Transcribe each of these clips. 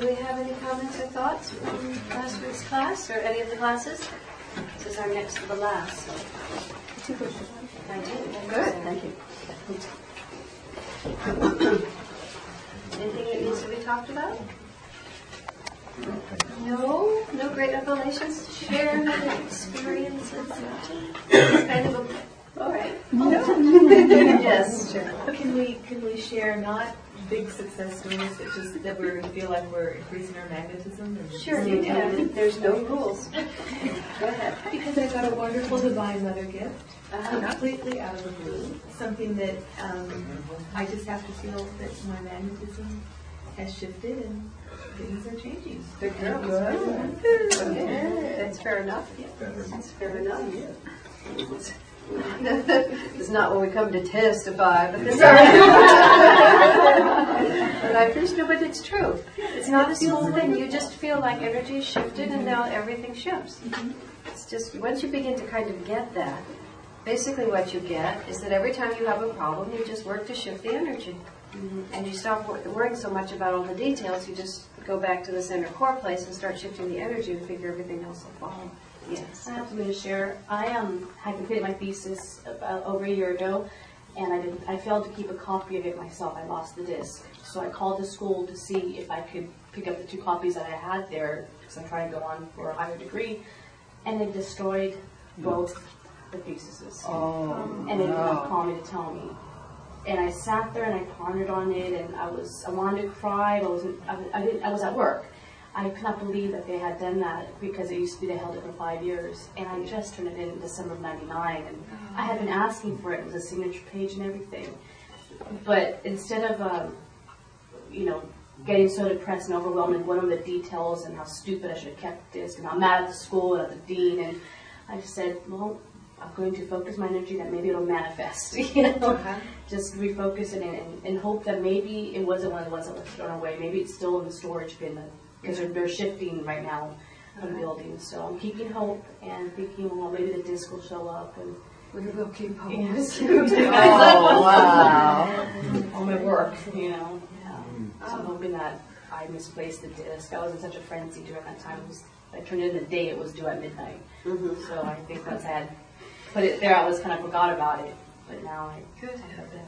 do we have any comments or thoughts from last week's class or any of the classes? This is our next to the last. So. Two questions. I do. Good, thank you. Anything that needs to be talked about? No, no great revelations to share, no experiences. Kind of a, all right. Yes, sure. Can we, can we share not big success stories, but just that we feel like we're increasing our magnetism? and- Sure, you can. There's no rules. Go ahead. Because I got a wonderful divine mother gift, Uh-huh. completely out of the blue. Something that um, I just have to feel that my magnetism has shifted and things are changing. Good girl. That's fair enough. Yeah. That's fair enough. It's not what we come to testify, but this. But I appreciate, no, but it's true. It's not a small thing. You just feel like energy shifted and now everything shifts. It's just, once you begin to kind of get that, basically what you get is that every time you have a problem, you just work to shift the energy. Mm-hmm. And you stop worrying so much about all the details, you just go back to the center core place and start shifting the energy and figure everything else will follow. Yes. I have something to share. I um, had completed my thesis about over a year ago, and I didn't. I failed to keep a copy of it myself. I lost the disc, so I called the school to see if I could pick up the two copies that I had there because I'm trying to go on for a higher degree, and they destroyed both the theses. Oh, and they did not call me to tell me. And I sat there and I pondered on it, and I was I wanted to cry, but I wasn't. I, I didn't. I was at work. I could not believe that they had done that because it used to be they held it for five years, and I just turned it in in December of '99, and I had been asking for it. It was a signature page and everything, but instead of um, you know getting so depressed and overwhelmed and going over the details and how stupid I should have kept this, and how mad at the school and at the dean, and I just said, well, I'm going to focus my energy that maybe it'll manifest, you know, just refocus it and, and hope that maybe it wasn't one of the ones that was thrown away. Maybe it's still in the storage bin because they're, they're shifting right now from buildings. So I'm keeping hope and thinking, well, maybe the disc will show up and. We will keep hope. Yes. Oh, wow. on my work, you know. Um, so I'm hoping that I misplaced the disc. I was in such a frenzy during that time. It was, I turned in the day it was due at midnight. Mhm. So I think once I had put it there, I was kind of forgot about it. But now I Good.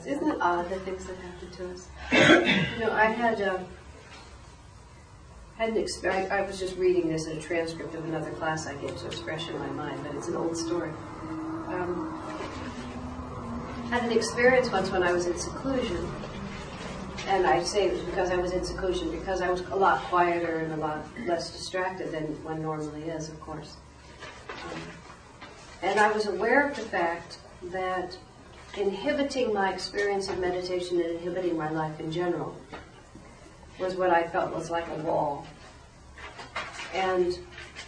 Isn't it odd the things that happen to us? you know, I had um, had an exp- I, I was just reading this in a transcript of another class I gave, so it's fresh in my mind, but it's an old story. Um, had an experience once when I was in seclusion, and I say it was because I was in seclusion because I was a lot quieter and a lot less distracted than one normally is, of course. Um, and I was aware of the fact that inhibiting my experience of meditation and inhibiting my life in general was what I felt was like a wall. And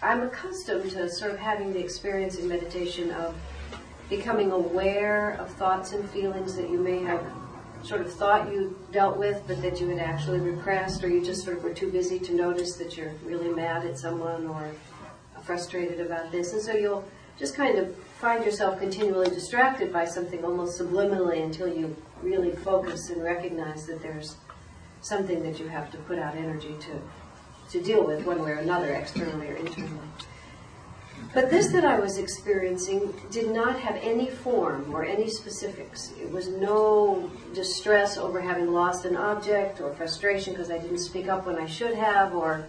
I'm accustomed to sort of having the experience in meditation of becoming aware of thoughts and feelings that you may have sort of thought you dealt with, but that you had actually repressed, or you just sort of were too busy to notice that you're really mad at someone or frustrated about this. And so you'll just kind of find yourself continually distracted by something almost subliminally until you really focus and recognize that there's something that you have to put out energy to, to deal with one way or another, externally or internally. But this that I was experiencing did not have any form or any specifics. It was no distress over having lost an object or frustration because I didn't speak up when I should have or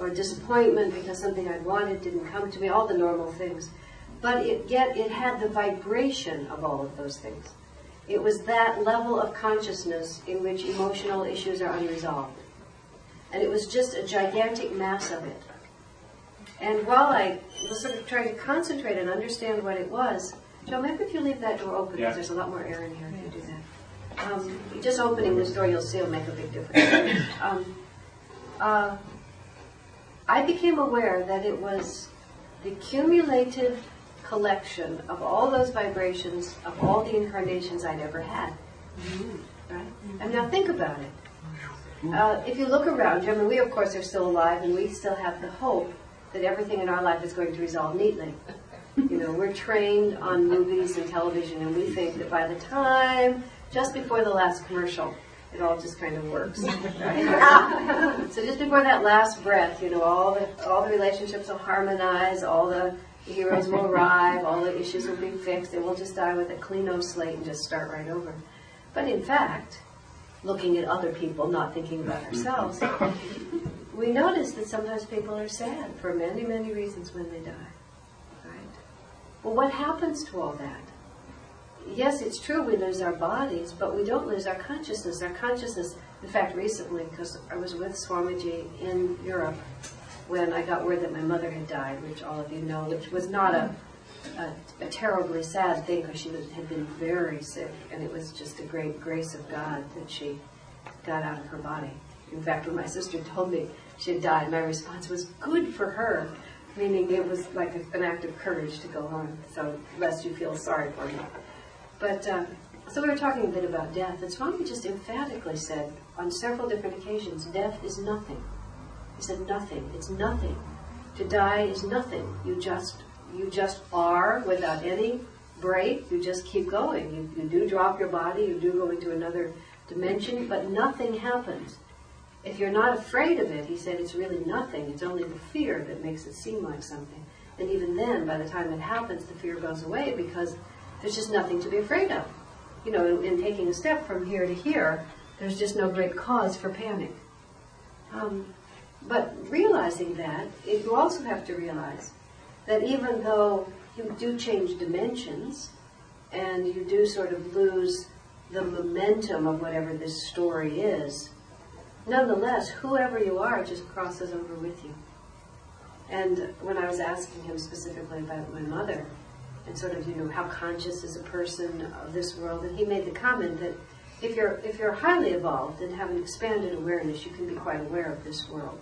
or disappointment because something I wanted didn't come to me, all the normal things. But it, yet it had the vibration of all of those things. It was that level of consciousness in which emotional issues are unresolved. And it was just a gigantic mass of it. And while I was sort of trying to concentrate and understand what it was, Joe, maybe if you leave that door open, because Yeah. there's a lot more air in here if you do that. Um, just opening this door, you'll see, it'll make a big difference. um, uh, I became aware that it was the cumulative collection of all those vibrations of all the incarnations I'd ever had. Mm-hmm. Right? Mm-hmm. And now think about it. Mm-hmm. Uh, if you look around you, I mean, we of course are still alive and we still have the hope that everything in our life is going to resolve neatly. You know, we're trained on movies and television and we think that by the time, just before the last commercial, it all just kind of works. Right? so just before that last breath, you know, all the all the relationships will harmonize, all the heroes will arrive, all the issues will be fixed, and we'll just die with a clean no slate and just start right over. But in fact, looking at other people, not thinking about mm-hmm. ourselves, we notice that sometimes people are sad for many, many reasons when they die. Right? Well, what happens to all that? Yes, it's true we lose our bodies, but we don't lose our consciousness. Our consciousness, in fact, recently, because I was with Swamiji in Europe when I got word that my mother had died, which all of you know, which was not a, a, a terribly sad thing because she had been very sick, and it was just a great grace of God that she got out of her body. In fact, when my sister told me she had died, my response was, good for her, meaning it was like a, an act of courage to go on, so lest you feel sorry for me. But, uh, so we were talking a bit about death, and Swami just emphatically said on several different occasions, death is nothing. He said nothing. It's nothing. To die is nothing. You just you just are without any break. You just keep going. You, you do drop your body. You do go into another dimension, but nothing happens. If you're not afraid of it, he said, it's really nothing. It's only the fear that makes it seem like something. And even then, by the time it happens, the fear goes away because there's just nothing to be afraid of. You know, in, in taking a step from here to here, there's just no great cause for panic. Um, but realizing that, you also have to realize that even though you do change dimensions and you do sort of lose the momentum of whatever this story is, nonetheless, whoever you are just crosses over with you. And when I was asking him specifically about my mother, and sort of, you know, how conscious is a person of this world, and he made the comment that if you're if you're highly evolved and have an expanded awareness, you can be quite aware of this world.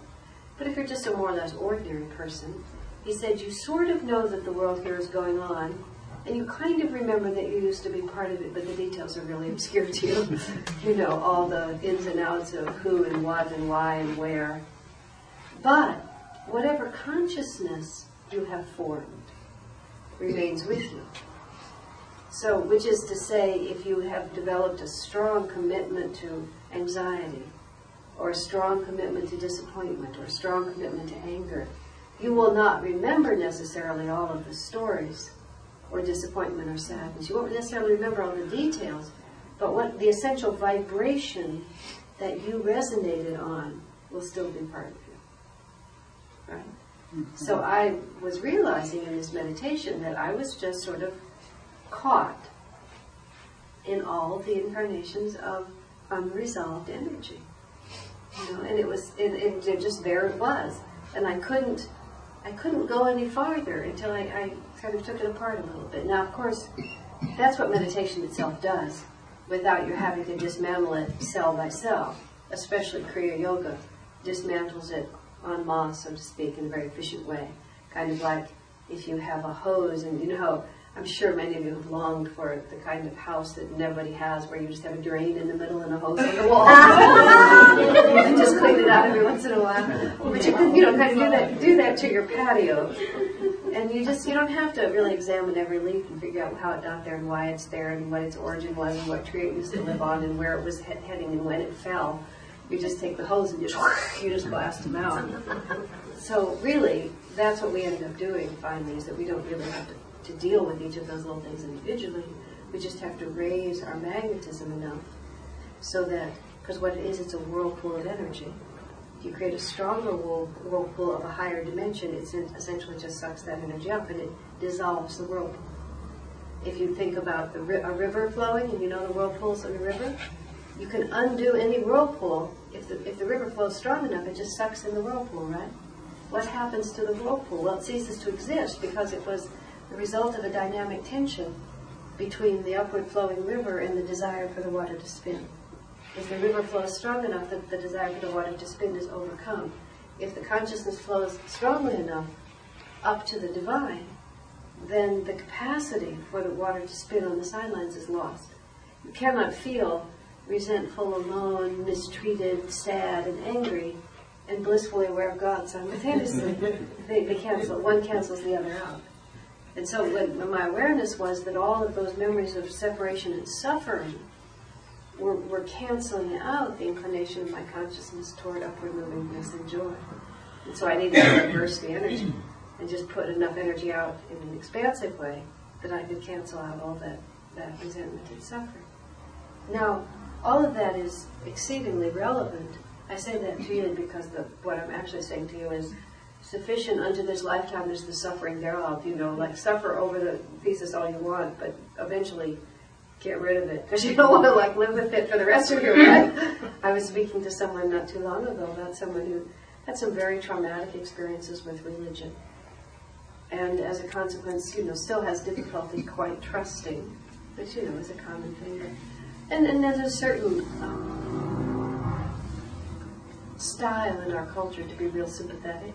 But if you're just a more or less ordinary person, he said you sort of know that the world here is going on, and you kind of remember that you used to be part of it, but the details are really obscure to you. you know, all the ins and outs of who and what and why and where. But whatever consciousness you have formed remains with you. So, which is to say, if you have developed a strong commitment to anxiety, or a strong commitment to disappointment, or a strong commitment to anger, you will not remember necessarily all of the stories, or disappointment or sadness. You won't necessarily remember all the details, but what the essential vibration that you resonated on will still be part of you. Right? Mm-hmm. So I was realizing in this meditation that I was just sort of caught in all the incarnations of unresolved energy. You know, and it was, it, it, just there it was, and I couldn't, I couldn't go any farther until I, I kind of took it apart a little bit. Now, of course, that's what meditation itself does, without you having to dismantle it cell by cell. Especially Kriya Yoga dismantles it en masse, so to speak, in a very efficient way. Kind of like if you have a hose, and you know I'm sure many of you have longed for the kind of house that nobody has, where you just have a drain in the middle and a hose in the wall. and just clean it out every once in a while. But you can, you know, kind of do that, do that to your patio. And you just, you don't have to really examine every leaf and figure out how it got there and why it's there and what its origin was and what tree it used to live on and where it was he- heading and when it fell. You just take the hose and just, you just blast them out. So really, that's what we ended up doing finally, is that we don't really have to to deal with each of those little things individually. We just have to raise our magnetism enough so that, because what it is, it's a whirlpool of energy. If you create a stronger whirlpool of a higher dimension, it essentially just sucks that energy up and it dissolves the whirlpool. If you think about the, a river flowing, and you know the whirlpools of the river, you can undo any whirlpool. If the, if the river flows strong enough, it just sucks in the whirlpool, right? What happens to the whirlpool? Well, it ceases to exist because it was the result of a dynamic tension between the upward flowing river and the desire for the water to spin. If the river flows strong enough, that the desire for the water to spin is overcome. If the consciousness flows strongly enough up to the divine, then the capacity for the water to spin on the sidelines is lost. You cannot feel resentful, alone, mistreated, sad, and angry, and blissfully aware of God simultaneously. they, they cancel. One cancels the other out. And so when my awareness was that all of those memories of separation and suffering we're, we're canceling out the inclination of my consciousness toward upward movingness and joy. And so I needed to reverse the energy and just put enough energy out in an expansive way that I could cancel out all that, that resentment and suffering. Now, all of that is exceedingly relevant. I say that to you because the, what I'm actually saying to you is sufficient unto this lifetime is the suffering thereof. You know, like suffer over the thesis all you want, but eventually get rid of it because you don't want to like live with it for the rest of your life. I was speaking to someone not too long ago about someone who had some very traumatic experiences with religion, and as a consequence, you know, still has difficulty quite trusting, which you know is a common thing. And, and there's a certain um, style in our culture to be real sympathetic.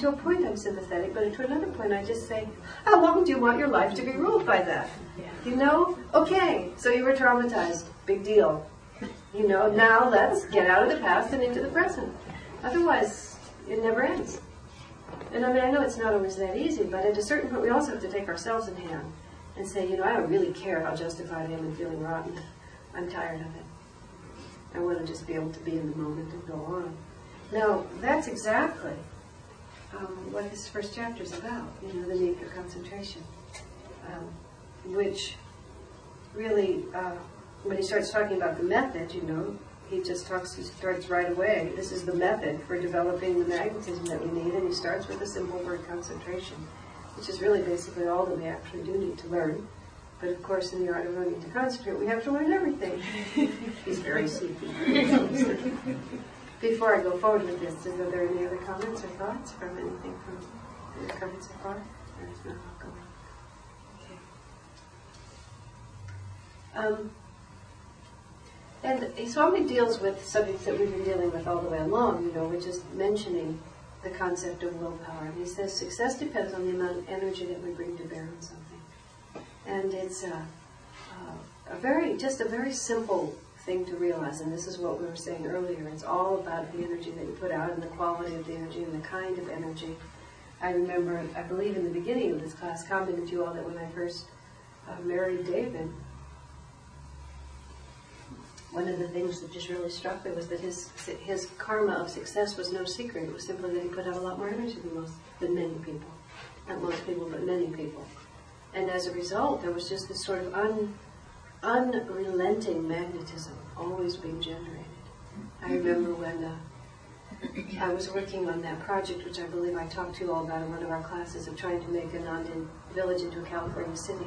To a point, I'm sympathetic, but to another point, I just say, "How long do you want your life to be ruled by that?" Yeah. You know? Okay, so you were traumatized. Big deal. You know, now let's get out of the past and into the present. Otherwise, it never ends. And I mean, I know it's not always that easy, but at a certain point, we also have to take ourselves in hand and say, you know, I don't really care how justified I am in feeling rotten. I'm tired of it. I want to just be able to be in the moment and go on. Now, that's exactly um, what this first chapter is about, you know, the need for concentration. Um, which really, uh, when he starts talking about the method, you know, he just talks, he starts right away. This is the method for developing the magnetism that we need, and he starts with the simple word concentration, which is really basically all that we actually do need to learn. But of course, in the art of learning to concentrate, we have to learn everything. He's very sleepy. Before I go forward with this, are there any other comments or thoughts from anything from the covered so far? Or if not, I'll go on. Okay. Um, and Swami deals with subjects that we've been dealing with all the way along, you know, which is mentioning the concept of willpower. And he says success depends on the amount of energy that we bring to bear on something. And it's a, a, a very, just a very simple thing to realize, and this is what we were saying earlier. It's all about the energy that you put out and the quality of the energy and the kind of energy. I remember, I believe in the beginning of this class, commenting to you all that when I first uh, married David, one of the things that just really struck me was that his his karma of success was no secret. It was simply that he put out a lot more energy than most, than many people, not most people, but many people. And as a result, there was just this sort of un, unrelenting magnetism always being generated. I remember when uh, I was working on that project, which I believe I talked to you all about in one of our classes, of trying to make a non village into a California city.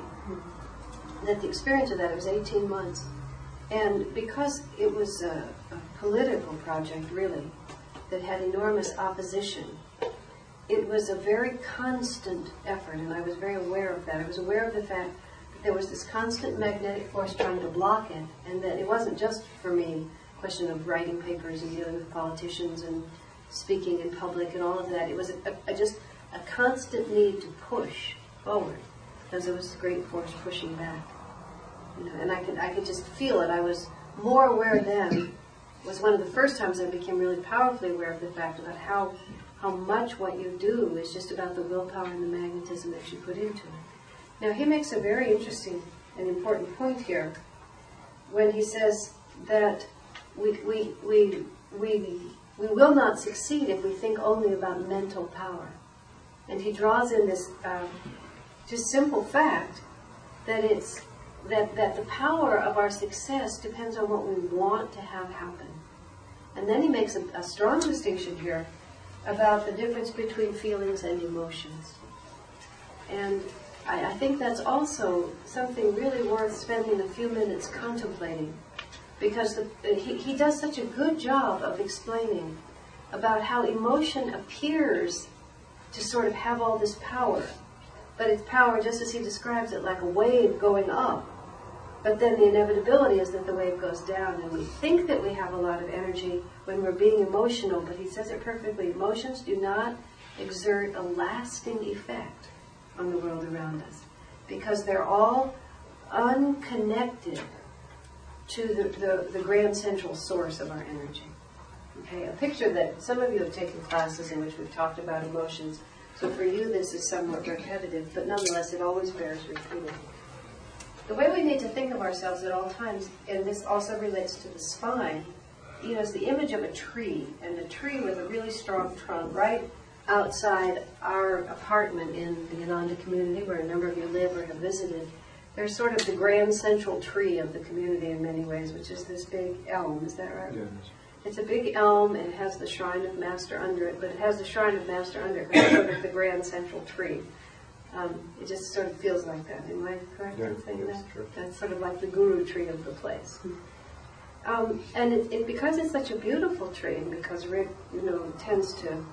That the experience of that, it was 18 months and because it was a, a, political project, really, that had enormous opposition, it was a very constant effort, and I was very aware of that. I was aware of the fact there was this constant magnetic force trying to block it, and that it wasn't just for me a question of writing papers and dealing with politicians and speaking in public and all of that. It was a, a, just a constant need to push forward because there was a great force pushing back. You know, and I could I could just feel it. I was more aware then. Was one of the first times I became really powerfully aware of the fact about how how much what you do is just about the willpower and the magnetism that you put into it. Now he makes a very interesting and important point here when he says that we we we we we will not succeed if we think only about mental power. And he draws in this uh, just simple fact that it's that, that the power of our success depends on what we want to have happen. And then he makes a, a strong distinction here about the difference between feelings and emotions. And I, I think that's also something really worth spending a few minutes contemplating because the, he, he does such a good job of explaining about how emotion appears to sort of have all this power. But it's power, just as he describes it, like a wave going up. But then the inevitability is that the wave goes down, and we think that we have a lot of energy when we're being emotional, but he says it perfectly. Emotions do not exert a lasting effect on the world around us because they're all unconnected to the, the, the grand central source of our energy. Okay, a picture that some of you have taken classes in which we've talked about emotions. So for you, this is somewhat repetitive, but nonetheless, it always bears repeating. the way we need to think of ourselves at all times, and this also relates to the spine, you know, is the image of a tree, and a tree with a really strong trunk right outside our apartment in the Ananda community, where a number of you live or have visited. There's sort of the grand central tree of the community in many ways, which is this big elm. Is that right? Yeah, It's a big elm and it has the shrine of Master under it, but it has the shrine of Master under it, it's sort of the grand central tree. Um, it just sort of feels like that. Am I correct in Yeah, saying that's that? true. That's sort of like the guru tree of the place. Um, and it, it, because it's such a beautiful tree, and because Rick, you know, tends to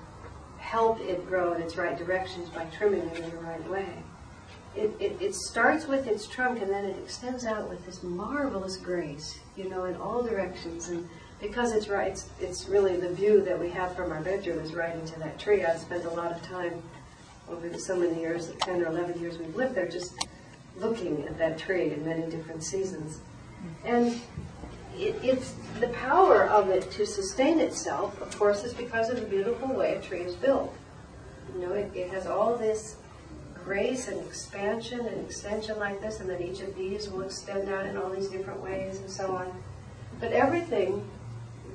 help it grow in its right directions by trimming it in the right way. It, it, it starts with its trunk and then it extends out with this marvelous grace, you know, in all directions. And because it's right, it's, it's really the view that we have from our bedroom is right into that tree. I've spent a lot of time over the so many years, the 10 or 11 years we've lived there, just looking at that tree in many different seasons. And it, it's the power of it to sustain itself, of course, is because of the beautiful way a tree is built. You know, it, it has all this grace and expansion and extension like this, and then each of these will extend out in all these different ways and so on. But everything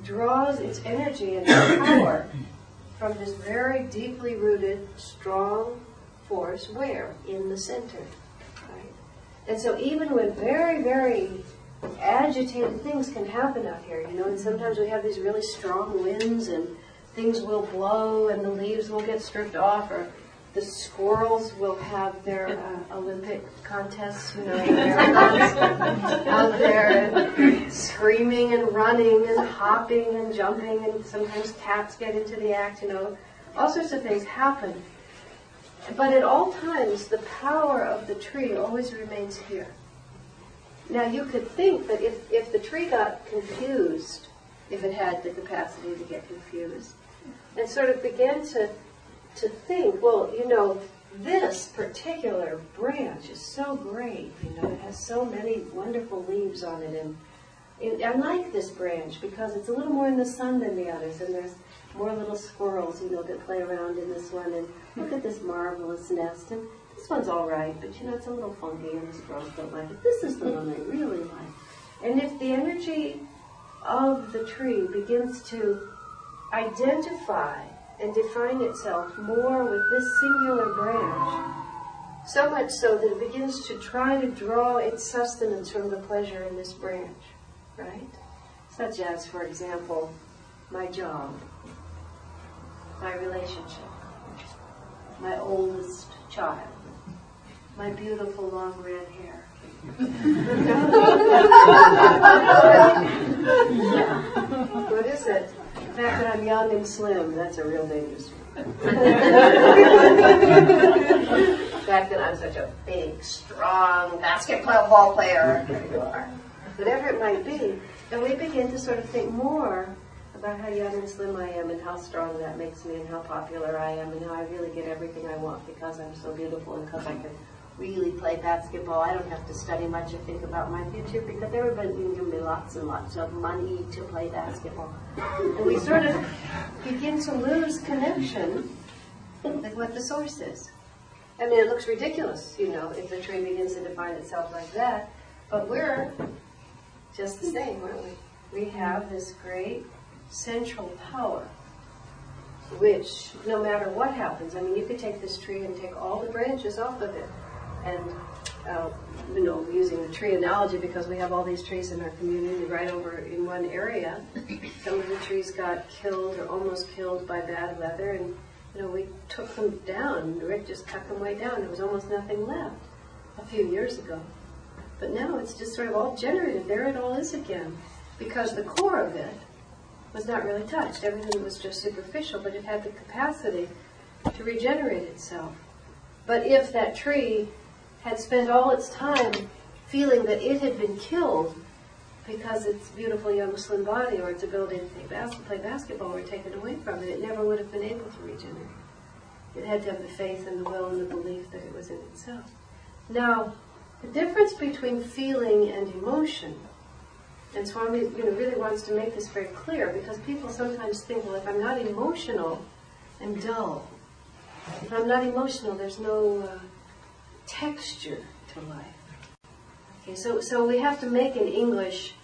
draws its energy and its power from this very deeply rooted, strong force where? In the center. Right? And so even when very, very agitated things can happen out here, you know, and sometimes we have these really strong winds and things will blow and the leaves will get stripped off or the squirrels will have their uh, Olympic contests, you know, out there and screaming and running and hopping and jumping and sometimes cats get into the act, you know. All sorts of things happen. But at all times, the power of the tree always remains here. Now, you could think that if, if the tree got confused, if it had the capacity to get confused, and sort of began to to think, well, you know, this particular branch is so great, you know, it has so many wonderful leaves on it, and it, I like this branch because it's a little more in the sun than the others, and there's more little squirrels, you know, that play around in this one, and look at this marvelous nest, and this one's all right, but you know, it's a little funky, and the squirrels don't like it. This is the one they really like. And if the energy of the tree begins to identify and define itself more with this singular branch, so much so that it begins to try to draw its sustenance from the pleasure in this branch, right? Such as, for example, my job, my relationship, my oldest child, my beautiful long red hair. what is it? The fact that I'm young and slim, that's a real dangerous the fact that I'm such a big, strong basketball player. Whatever it might be. And we begin to sort of think more about how young and slim I am and how strong that makes me and how popular I am and how I really get everything I want because I'm so beautiful and because I can really play basketball. I don't have to study much or think about my future because everybody's going to give me lots and lots of money to play basketball. And we sort of begin to lose connection with what the source is. I mean, it looks ridiculous, you know, if the tree begins to define itself like that, but we're just the same, aren't we? We have this great central power which no matter what happens, I mean, you could take this tree and take all the branches off of it, and uh, you know, using the tree analogy because we have all these trees in our community right over in one area. Some of the trees got killed or almost killed by bad weather, and you know, we took them down. Rick just cut them way down. There was almost nothing left a few years ago, but now it's just sort of all generated. There it all is again, because the core of it was not really touched. Everything was just superficial, but it had the capacity to regenerate itself. But if that tree had spent all its time feeling that it had been killed because its beautiful young slim body or its ability to play, bas- play basketball were taken away from it, it never would have been able to regenerate. It had to have the faith and the will and the belief that it was in itself. Now, the difference between feeling and emotion and Swami, you know, really wants to make this very clear because people sometimes think, well, if I'm not emotional, I'm dull. If I'm not emotional, there's no uh, texture to life. Okay, so, so we have to make in English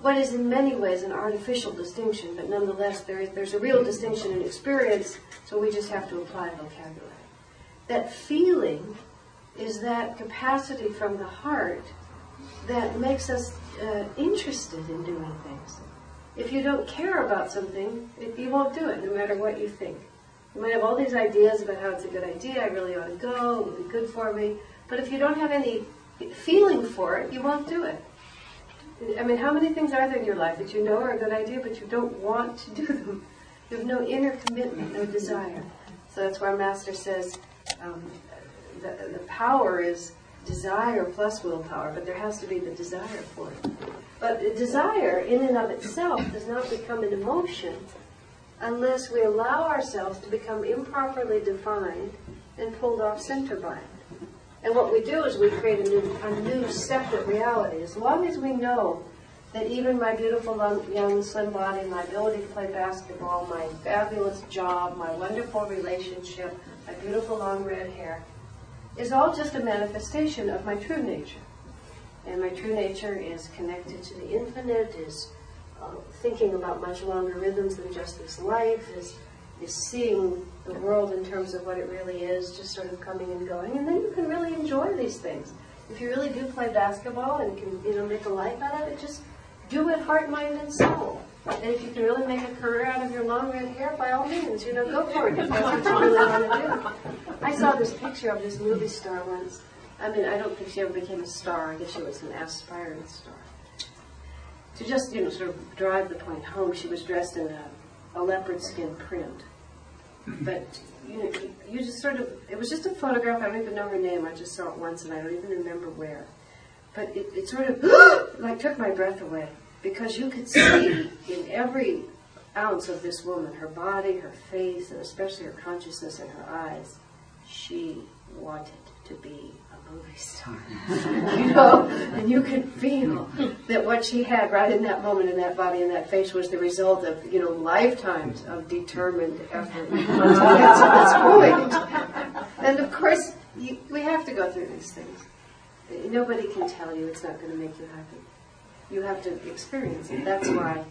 what is in many ways an artificial distinction, but nonetheless there is, there's a real distinction in experience, so we just have to apply vocabulary. That feeling is that capacity from the heart that makes us uh, interested in doing things. If you don't care about something, it, you won't do it, no matter what you think. You might have all these ideas about how it's a good idea, I really ought to go, it would be good for me, but if you don't have any feeling for it, you won't do it. I mean, how many things are there in your life that you know are a good idea, but you don't want to do them? You have no inner commitment, no desire. So that's why Master says um, the, the power is desire plus willpower, but there has to be the desire for it. But desire, in and of itself, does not become an emotion unless we allow ourselves to become improperly defined and pulled off center by it. And what we do is we create a new, a new separate reality. As long as we know that even my beautiful young slim body, my ability to play basketball, my fabulous job, my wonderful relationship, my beautiful long red hair, is all just a manifestation of my true nature. And my true nature is connected to the infinite, is uh, thinking about much longer rhythms than just this life, is is seeing the world in terms of what it really is, just sort of coming and going, and then you can really enjoy these things. If you really do play basketball and can, you know, make a life out of it, just do it heart, mind, and soul. And if you can really make a career out of your long red hair, by all means, you know, go for it. That's what you really want to do. I saw this picture of this movie star once. I mean, I don't think she ever became a star. I guess she was an aspiring star. To just, you know, sort of drive the point home, she was dressed in a, a leopard skin print but you know, you just sort of, it was just a photograph. I don't even know her name. I just saw it once and I don't even remember where. But it, it sort of like took my breath away because you could see in every ounce of this woman, her body, her face, and especially her consciousness and her eyes, she wanted to be movie star. you know, and you could feel that what she had right in that moment in that body and that face was the result of, you know, lifetimes of determined effort to get to this point. And of course, you, we have to go through these things. Nobody can tell you it's not going to make you happy. You have to experience it. That's why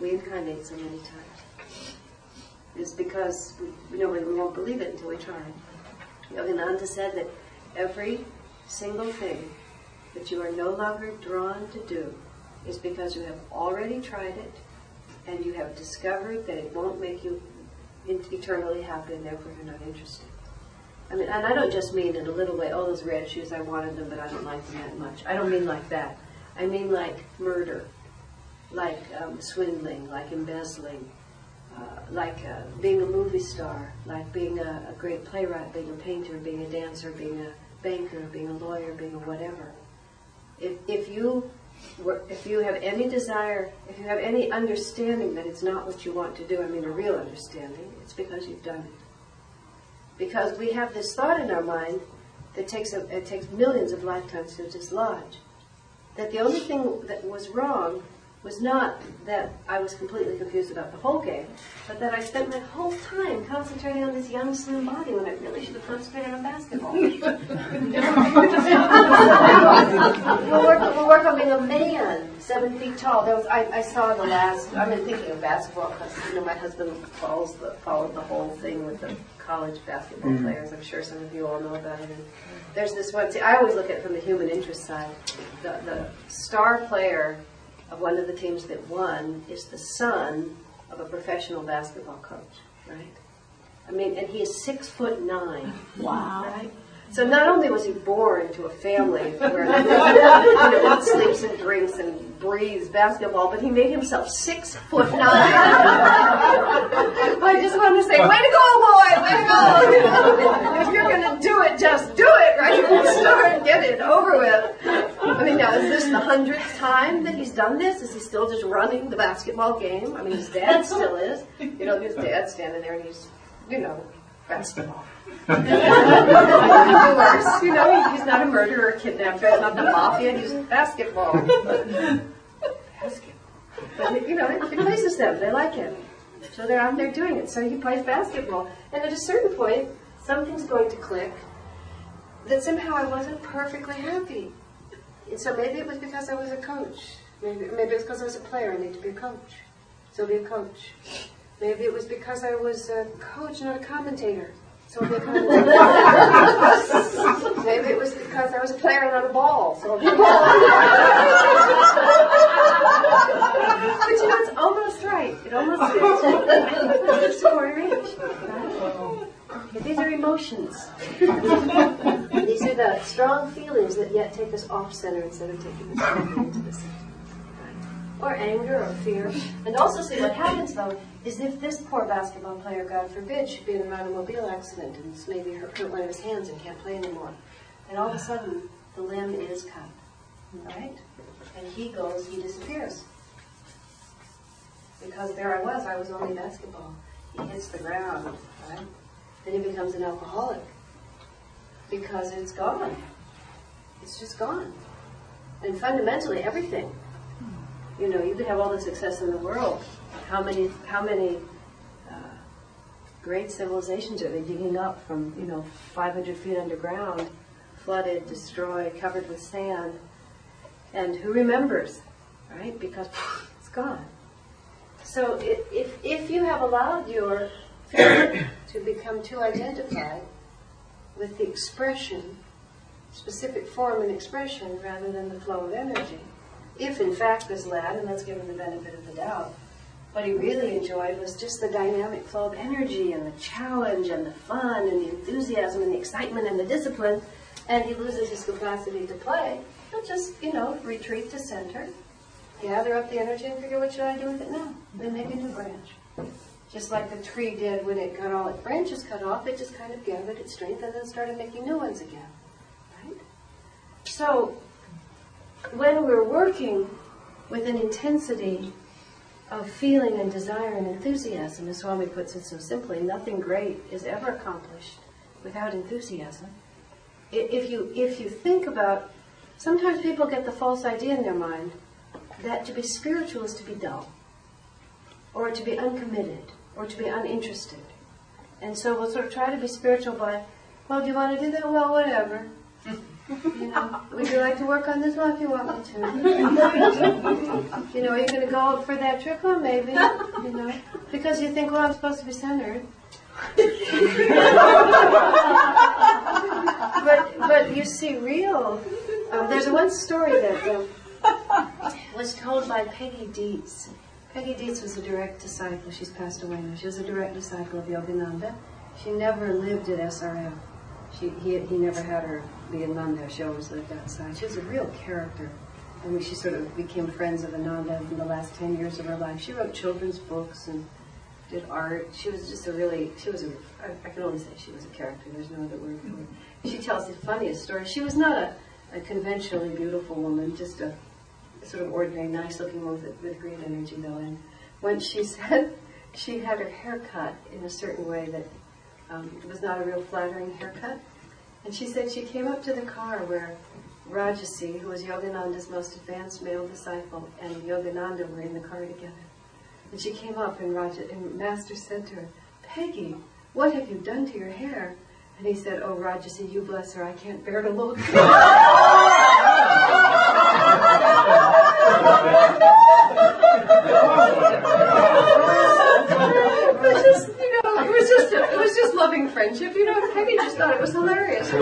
we incarnate so many times. It's because we, you know, we won't believe it until we try. Yogananda said that every single thing that you are no longer drawn to do is because you have already tried it and you have discovered that it won't make you eternally happy and therefore you're not interested. I mean, and I don't just mean in a little way, oh, those red shoes, I wanted them, but I don't like them that much. I don't mean like that. I mean like murder, like um, swindling, like embezzling, uh, like uh, being a movie star, like being a, a, great playwright, being a painter, being a dancer, being a banker, being a lawyer, being a whatever. If, if you were, if you have any desire, if you have any understanding that it's not what you want to do, I mean a real understanding, it's because you've done it. Because we have this thought in our mind that takes a, it takes millions of lifetimes to dislodge. That the only thing that was wrong was not that I was completely confused about the whole game, but that I spent my whole time concentrating on this young, slim body when I really should have concentrated on basketball. we'll, work, we'll work on being a man, seven feet tall. Was, I, I, saw the last, I've been thinking of basketball because, you know, my husband follows the, followed the whole thing with the college basketball mm-hmm. players. I'm sure some of you all know about it. And there's this one, see, I always look at it from the human interest side. The, the star player of one of the teams that won is the son of a professional basketball coach, right? I mean, and he is six foot nine. Wow. Right? So not only was he born to a family where he you know, sleeps and drinks and breathes basketball, but he made himself six foot nine. I just want to say, way to go, boy! Way to go! If you're going to do it, just do it, right? Start and get it over with. I mean, now is this the hundredth time that he's done this? Is he still just running the basketball game? I mean, his dad still is. You know, his dad's standing there and he's, you know, basketball. You know, he's not a murderer or kidnapper. He's not the mafia. He's basketball. basketball. But, you know, it, it pleases them. They like him, So they're out there doing it. So he plays basketball. And at a certain point, something's going to click that somehow I wasn't perfectly happy. And so maybe it was because I was a coach. Maybe, maybe it was because I was a player. I need to be a coach. So I'll be a coach. Maybe it was because I was a coach, not a commentator. So I'll be a commentator. maybe it was because I was a player, not a ball. So I'll be a ball. but you know, it's almost right. It almost fits. It's quarter inch. Right? Okay, these are emotions. these are the strong feelings that yet take us off center instead of taking us into the center. Or anger or fear. And also see what happens though is if this poor basketball player, God forbid, should be in an automobile accident and maybe hurt, hurt one of his hands and can't play anymore. And all of a sudden the limb is cut. Right? And he goes, he disappears. Because there I was, I was only basketball. He hits the ground, right? Then he becomes an alcoholic. Because it's gone. It's just gone. And fundamentally, everything. You know, you could have all the success in the world. How many, how many uh, great civilizations are they digging up from, you know, 500 feet underground, flooded, destroyed, covered with sand? And who remembers, right? Because it's gone. So if, if you have allowed your to become too identified with the expression, specific form and expression, rather than the flow of energy, if in fact this lad, and let's give him the benefit of the doubt, what he really enjoyed was just the dynamic flow of energy and the challenge and the fun and the enthusiasm and the excitement and the discipline, and he loses his capacity to play, he'll just, you know, retreat to center, gather up the energy and figure what should I do with it now? Then make a new branch. Just like the tree did when it got all its branches cut off, it just kind of gathered its strength and then started making new ones again. Right? So when we're working with an intensity of feeling and desire and enthusiasm, as Swami puts it so simply, nothing great is ever accomplished without enthusiasm. If you, if you think about, sometimes people get the false idea in their mind that to be spiritual is to be dull, or to be uncommitted, or to be uninterested. And so we'll sort of try to be spiritual by, well, do you want to do that? Well, whatever. You know, would you like to work on this? Well, if you want me to. you know, are you going to go for that trip? Well, maybe. You know, because you think, well, I'm supposed to be centered. but but you see, real. Um, there's one story that um, was told by Peggy Dietz. Peggy Dietz was a direct disciple. She's passed away now. She was a direct disciple of Yogananda. She never lived at SRM. She, he, he never had her be a nun there. She always lived outside. She was a real character. I mean, she sort of became friends of Ananda in the last 10 years of her life. She wrote children's books and did art. She was just a really, she was a, I, I can only say she was a character. There's no other word for it. She tells the funniest story. She was not a, a conventionally beautiful woman, just a sort of ordinary, nice looking woman with, with great energy though. And when she said she had her hair cut in a certain way that um, was not a real flattering haircut, and she said she came up to the car where Rajarsi, who was Yogananda's most advanced male disciple, and Yogananda were in the car together. And she came up and, Raja, and Master said to her, Peggy, what have you done to your hair? And he said, Oh, Rajarsi, you bless her, I can't bear to look. it was just, you know, it was just, it was just loving friendship. You know, Peggy just thought it was hilarious. So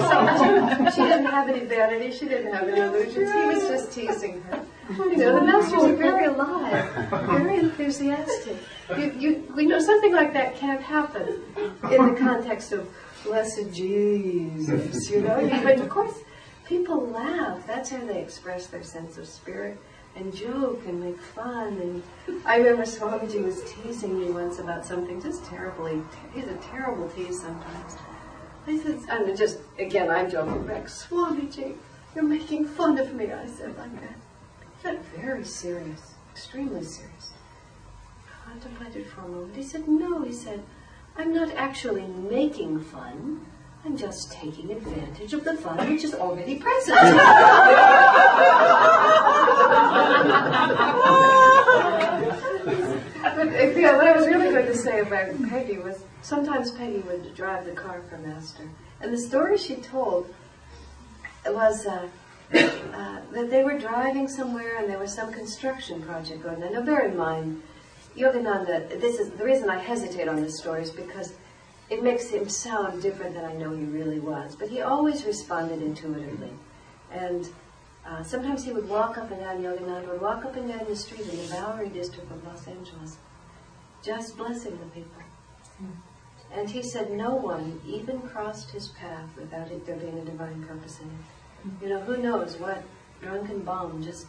she didn't have any vanity. She didn't have any illusions. He was just teasing her. You know, the masters are very alive, very enthusiastic. You, you, we know something like that can't happen in the context of blessed Jesus, you know. But of course, people laugh. That's how they express their sense of spirit and joke and make fun. And I remember Swamiji was teasing me once about something just terribly. He's a terrible tease sometimes. I said, and just again, I'm joking back. Swamiji, you're making fun of me. I said. He got very serious, extremely serious. Contemplated for a moment. He said, No. He said, I'm not actually making fun. I'm just taking advantage of the fun which is already present. but yeah, what I was really going to say about Peggy was sometimes Peggy would drive the car for Master. And the story she told was uh, uh, that they were driving somewhere and there was some construction project going on. Now, bear in mind, Yogananda, this is the reason I hesitate on this story is because it makes him sound different than I know he really was. But he always responded intuitively. And uh, sometimes he would walk up and down, Yogananda would walk up and down the street in the Bowery district of Los Angeles, just blessing the people. And he said no one even crossed his path without it there being a divine purpose in it. You know, who knows what drunken bomb just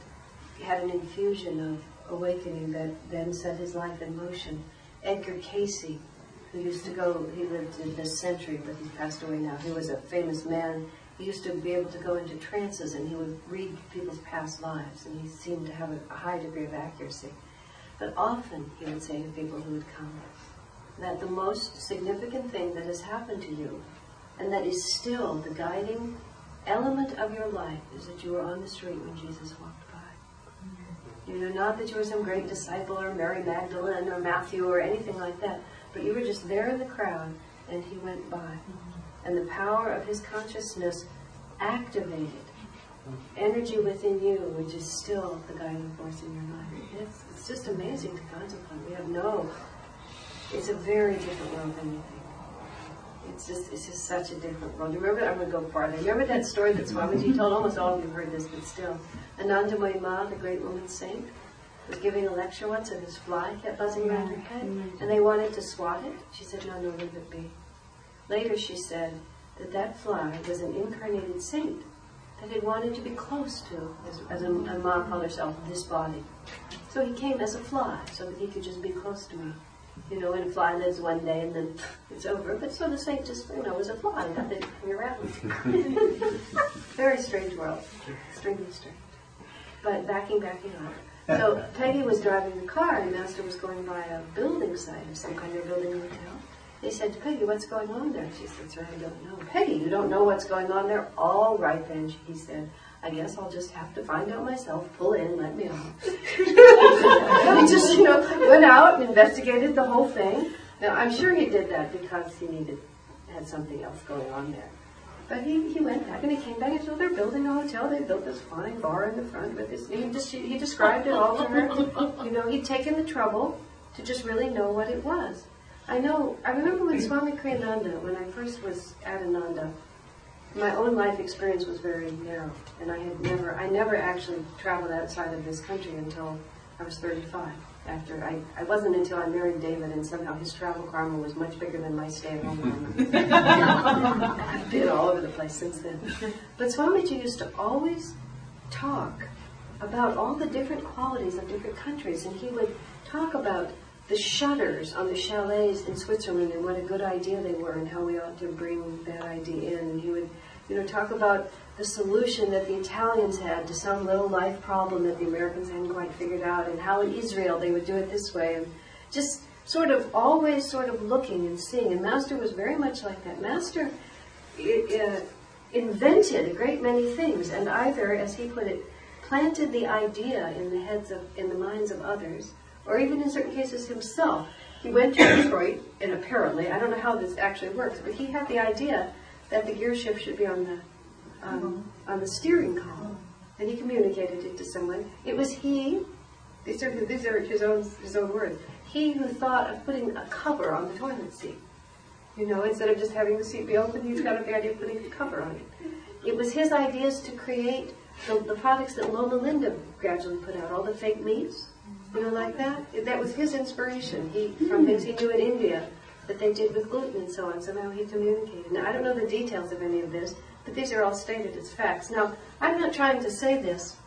had an infusion of awakening that then set his life in motion. Edgar Cayce, who used to go, he lived in this century, but he's passed away now. He was a famous man. He used to be able to go into trances and he would read people's past lives, and he seemed to have a, a high degree of accuracy. But often he would say to people who would come, that the most significant thing that has happened to you, and that is still the guiding element of your life, is that you were on the street when Jesus walked by. You know, not that you were some great disciple or Mary Magdalene or Matthew or anything like that, but you were just there in the crowd and he went by. And the power of his consciousness activated energy within you, which is still the guiding force in your life. It's, it's just amazing to contemplate. We have no it's a very different world than you think. It's just, it's just such a different world. You remember, I'm going to go farther. Remember that story that Swamiji told? Almost all of you heard this, but still. Anandamayi Ma, the great woman saint, was giving a lecture once and this fly kept buzzing around her head. And they wanted to swat it. She said, no, no, leave it be. Later she said that that fly was an incarnated saint that had wanted to be close to, as, as a, a mom called herself, this body. So he came as a fly so that he could just be close to me you know, and a fly lives one day and then it's over. But so the saint just, you know, was a fly, nothing coming around. Very strange world. Extremely strange. But backing, backing up. So Peggy was driving the car and Master was going by a building site of some kind of building hotel. They said to Peggy, what's going on there? She said, sir, I don't know. Peggy, you don't know what's going on there? All right then, he said. I guess I'll just have to find out myself, pull in, let me off. he just, you know, went out and investigated the whole thing. Now, I'm sure he did that because he needed, had something else going on there. But he, he went back and he came back and said, they're building a hotel. They built this fine bar in the front with this. He, just, he described it all to her. You know, he'd taken the trouble to just really know what it was. I know, I remember when Swami Kriyananda, when I first was at Ananda, my own life experience was very narrow, and I had never, I never actually traveled outside of this country until I was 35. After I, I wasn't until I married David, and somehow his travel karma was much bigger than my stay-at-home karma. I've been all over the place since then. But Swamiji used to always talk about all the different qualities of different countries, and he would talk about the shutters on the chalets in Switzerland and what a good idea they were and how we ought to bring that idea in. And he would, you know, talk about the solution that the Italians had to some little life problem that the Americans hadn't quite figured out and how in Israel they would do it this way and just sort of always sort of looking and seeing. And Master was very much like that. Master uh, invented a great many things and either, as he put it, planted the idea in the heads of, in the minds of others or even in certain cases himself. He went to Detroit, and apparently, I don't know how this actually works, but he had the idea that the gear shift should be on the um, on the steering column, and he communicated it to someone. It was he. These are these are his own his own words. He who thought of putting a cover on the toilet seat. You know, instead of just having the seat be open, he's got the idea of putting a cover on it. It was his ideas to create the, the products that Loma Linda gradually put out, all the fake meats, you know, like that. That was his inspiration. He from things he knew in India that they did with gluten and so on. Somehow he communicated. Now I don't know the details of any of this, but these are all stated as facts. Now I'm not trying to say this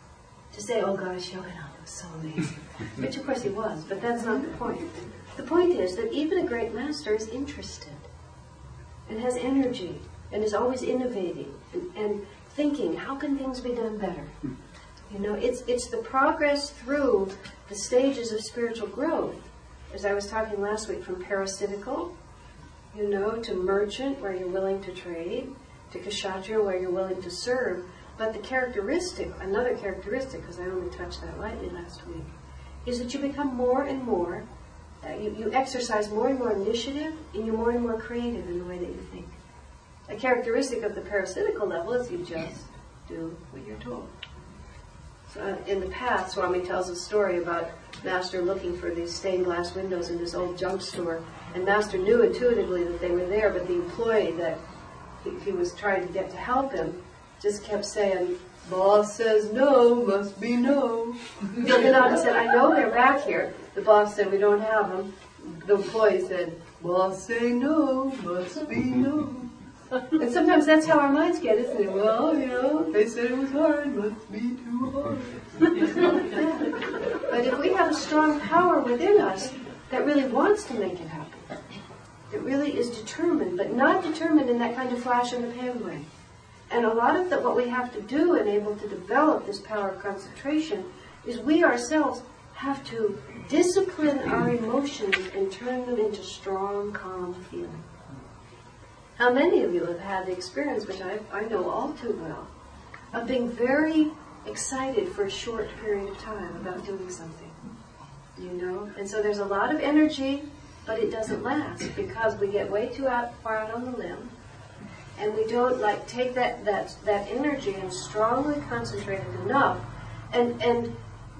to say, oh gosh, Yogananda was so amazing, which of course he was, but that's not the point. The point is that even a great master is interested and has energy and is always innovating and, and thinking, how can things be done better? You know, it's it's the progress through the stages of spiritual growth. As I was talking last week, from parasitical, you know, to merchant, where you're willing to trade, to kshatriya, where you're willing to serve. But the characteristic, another characteristic, because I only touched that lightly last week, is that you become more and more, uh, you, you exercise more and more initiative, and you're more and more creative in the way that you think. A characteristic of the parasitical level is you just do what you're told. So uh, in the past, Swami tells a story about Master looking for these stained glass windows in this old junk store, and Master knew intuitively that they were there, but the employee that he, he was trying to get to help him just kept saying, Boss says no, must be no. Nanda said, I know they're back here. The boss said, we don't have them. The employee said, boss say no, must be no. And sometimes that's how our minds get, isn't it? Well, you know, they said it was hard, must be too hard. but if we have a strong power within us that really wants to make it happen, it really is determined, but not determined in that kind of flash in the pan way. And a lot of the, what we have to do and able to develop this power of concentration is we ourselves have to discipline our emotions and turn them into strong, calm feeling. How many of you have had the experience, which I, I know all too well, of being very excited for a short period of time about doing something? You know? And so there's a lot of energy, but it doesn't last because we get way too out, far out on the limb and we don't like take that, that, that energy and strongly concentrate it enough and, and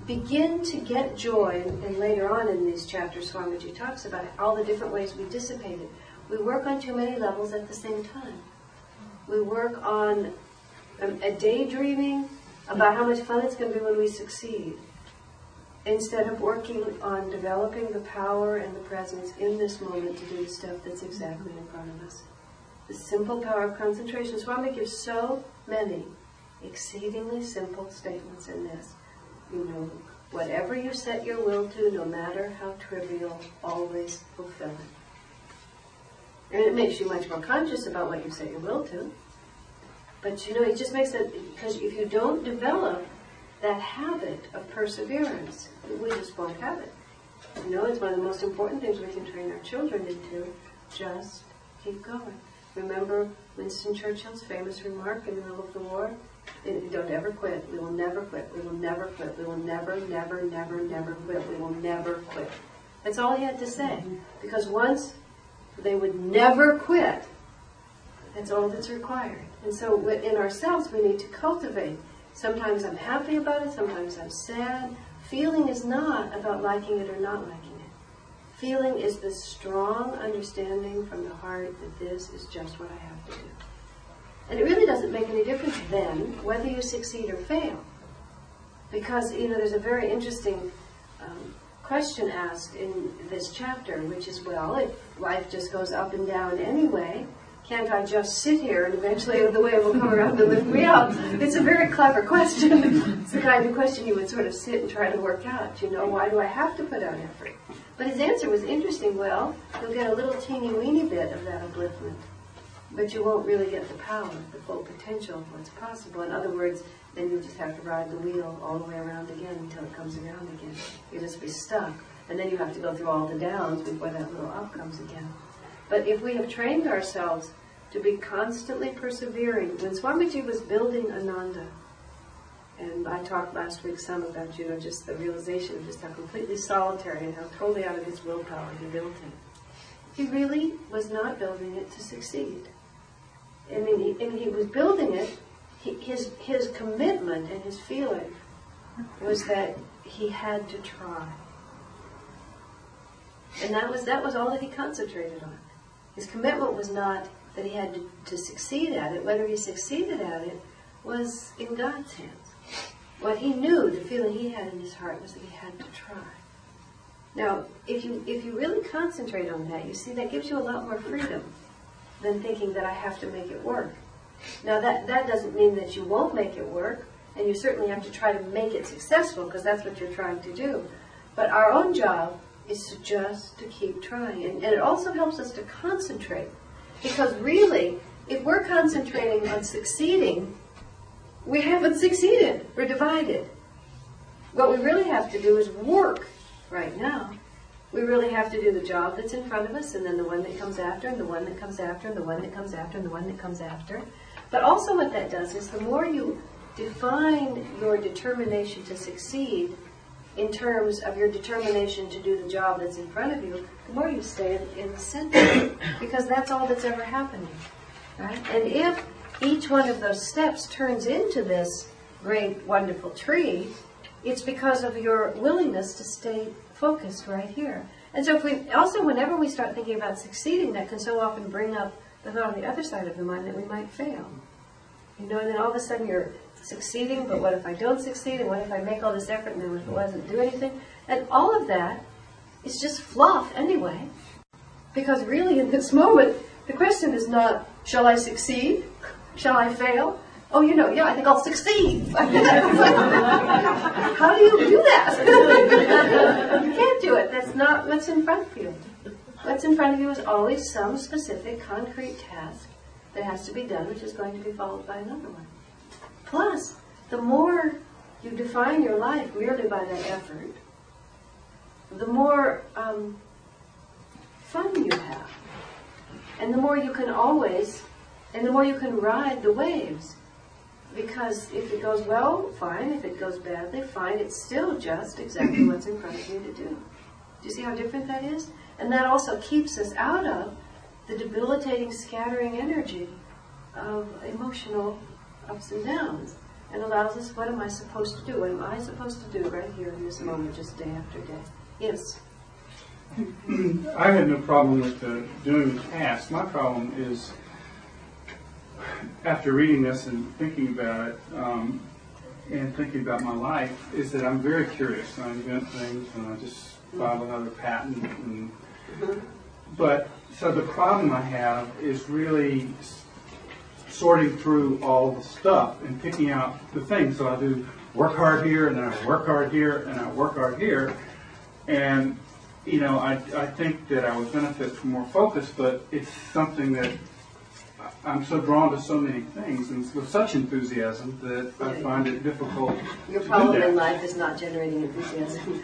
begin to get joy, and, and later on in these chapters, Swamiji talks about it, all the different ways we dissipate it. We work on too many levels at the same time. We work on a, a daydreaming about how much fun it's going to be when we succeed, instead of working on developing the power and the presence in this moment to do the stuff that's exactly in front of us. The simple power of concentration. Swami gives so many exceedingly simple statements in this. You know, whatever you set your will to, no matter how trivial, always fulfill it. And it makes you much more conscious about what you set your will to. But you know, it just makes it, because if you don't develop that habit of perseverance, we just won't have it. You know, it's one of the most important things we can train our children into. Just keep going. Remember Winston Churchill's famous remark in the middle of the war? Don't ever quit. We will never quit. We will never quit. We will never, never, never, never quit. We will never quit. That's all he had to say. Because once they would never quit, that's all that's required. And so in ourselves, we need to cultivate. Sometimes I'm happy about it, sometimes I'm sad. Feeling is not about liking it or not liking it. Feeling is the strong understanding from the heart that this is just what I have to do. And it really doesn't make any difference then whether you succeed or fail. Because, you know, there's a very interesting um, question asked in this chapter, which is, well, if life just goes up and down anyway, can't I just sit here and eventually the way will come around and lift me up? It's a very clever question. it's the kind of question you would sort of sit and try to work out. You know, why do I have to put out effort? But his answer was interesting. Well, you'll get a little teeny weeny bit of that upliftment, but you won't really get the power, the full potential of what's possible. In other words, then you'll just have to ride the wheel all the way around again until it comes around again. You just be stuck. And then you have to go through all the downs before that little up comes again. But if we have trained ourselves to be constantly persevering, when Swamiji was building Ananda, and I talked last week some about, you know, just the realization of just how completely solitary and how totally out of his willpower he built it. He really was not building it to succeed. I mean, he, I mean, he was building it, he, his, his commitment and his feeling was that he had to try. And that was, that was all that he concentrated on. His commitment was not that he had to, to succeed at it. Whether he succeeded at it was in God's hands. What he knew, the feeling he had in his heart, was that he had to try. Now, if you if you really concentrate on that, you see that gives you a lot more freedom than thinking that I have to make it work. Now that that doesn't mean that you won't make it work, and you certainly have to try to make it successful because that's what you're trying to do. But our own job is just to keep trying, and, and it also helps us to concentrate because really, if we're concentrating on succeeding, we haven't succeeded. We're divided. What we really have to do is work right now. We really have to do the job that's in front of us, and then the one that comes after, and the one that comes after, and the one that comes after, and the one that comes after. But also, what that does is the more you define your determination to succeed in terms of your determination to do the job that's in front of you, the more you stay in the center, because that's all that's ever happening. Right? And if each one of those steps turns into this great, wonderful tree, it's because of your willingness to stay focused right here. And so if we, also whenever we start thinking about succeeding, that can so often bring up the thought on the other side of the mind that we might fail. You know, and then all of a sudden you're succeeding, but what if I don't succeed? And what if I make all this effort and then it doesn't do anything? And all of that is just fluff anyway. Because really in this moment, the question is not, shall I succeed? Shall I fail? Oh, you know, yeah, I think I'll succeed. How do you do that? you can't do it. That's not what's in front of you. What's in front of you is always some specific concrete task that has to be done, which is going to be followed by another one. Plus, the more you define your life merely by that effort, the more um, fun you have. And the more you can always, and the more you can ride the waves. Because if it goes well, fine. If it goes badly, fine. It's still just exactly what's in front of you to do. Do you see how different that is? And that also keeps us out of the debilitating, scattering energy of emotional ups and downs and allows us what am I supposed to do? What am I supposed to do right here in this moment, just day after day? Yes. I had no problem with the, doing the task. My problem is, after reading this and thinking about it, um, and thinking about my life, is that I'm very curious. I invent things, and I just file another patent. And, but so the problem I have is really sorting through all the stuff and picking out the things. So I do work hard here, and then I work hard here, and I work hard here, and you know, I, I think that I would benefit from more focus, but it's something that I'm so drawn to so many things and with such enthusiasm that I find it difficult. Your problem in life is not generating enthusiasm.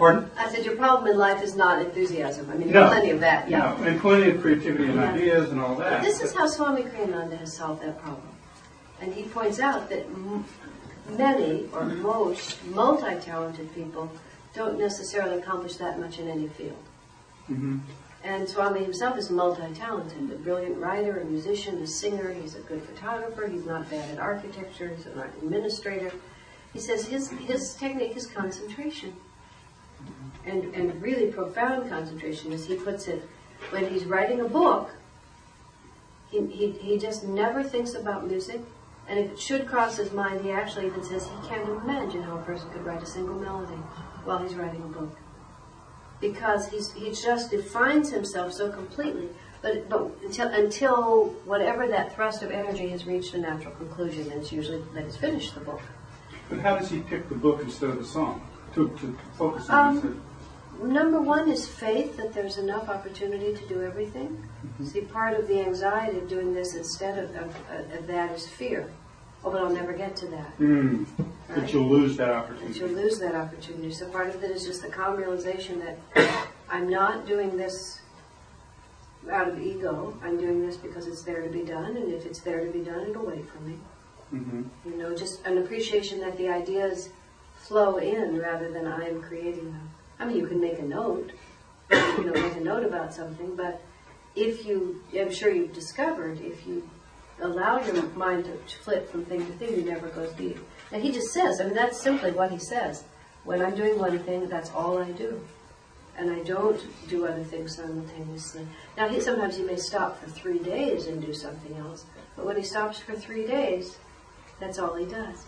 Pardon? I said your problem in life is not enthusiasm. I mean, No. plenty of that, yeah. No, and plenty of creativity and Yeah. ideas and all that. But this is how Swami Kriyananda has solved that problem. And he points out that m- many or most multi-talented people don't necessarily accomplish that much in any field. Mhm. And Swami himself is multi-talented, a brilliant writer, a musician, a singer, he's a good photographer, he's not bad at architecture, he's an art administrator. He says his, his technique is concentration. And, and really profound concentration, as he puts it. When he's writing a book, he, he, he just never thinks about music, and if it should cross his mind, he actually even says he can't imagine how a person could write a single melody while he's writing a book because he's, he just defines himself so completely. But, but until, until whatever that thrust of energy has reached a natural conclusion, and it's usually that he's finished the book. But how does he pick the book instead of the song to, to focus on? Um, Number one is faith that there's enough opportunity to do everything. Mm-hmm. See, part of the anxiety of doing this instead of, of, of that is fear. Oh, but I'll never get to that. Mm, that you'll lose that That opportunity. you'll lose that opportunity. So part of it is just the calm realization that I'm not doing this out of ego. I'm doing this because it's there to be done, and if it's there to be done, it'll wait for me. hmm You know, just an appreciation that the ideas flow in rather than I'm creating them. I mean, you can make a note, you know, make a note about something, but if you, I'm sure you've discovered, if you allow your mind to flip from thing to thing, you never go deep. And he just says, I mean, that's simply what he says. When I'm doing one thing, that's all I do. And I don't do other things simultaneously. Now, he, sometimes he may stop for three days and do something else, but when he stops for three days, that's all he does.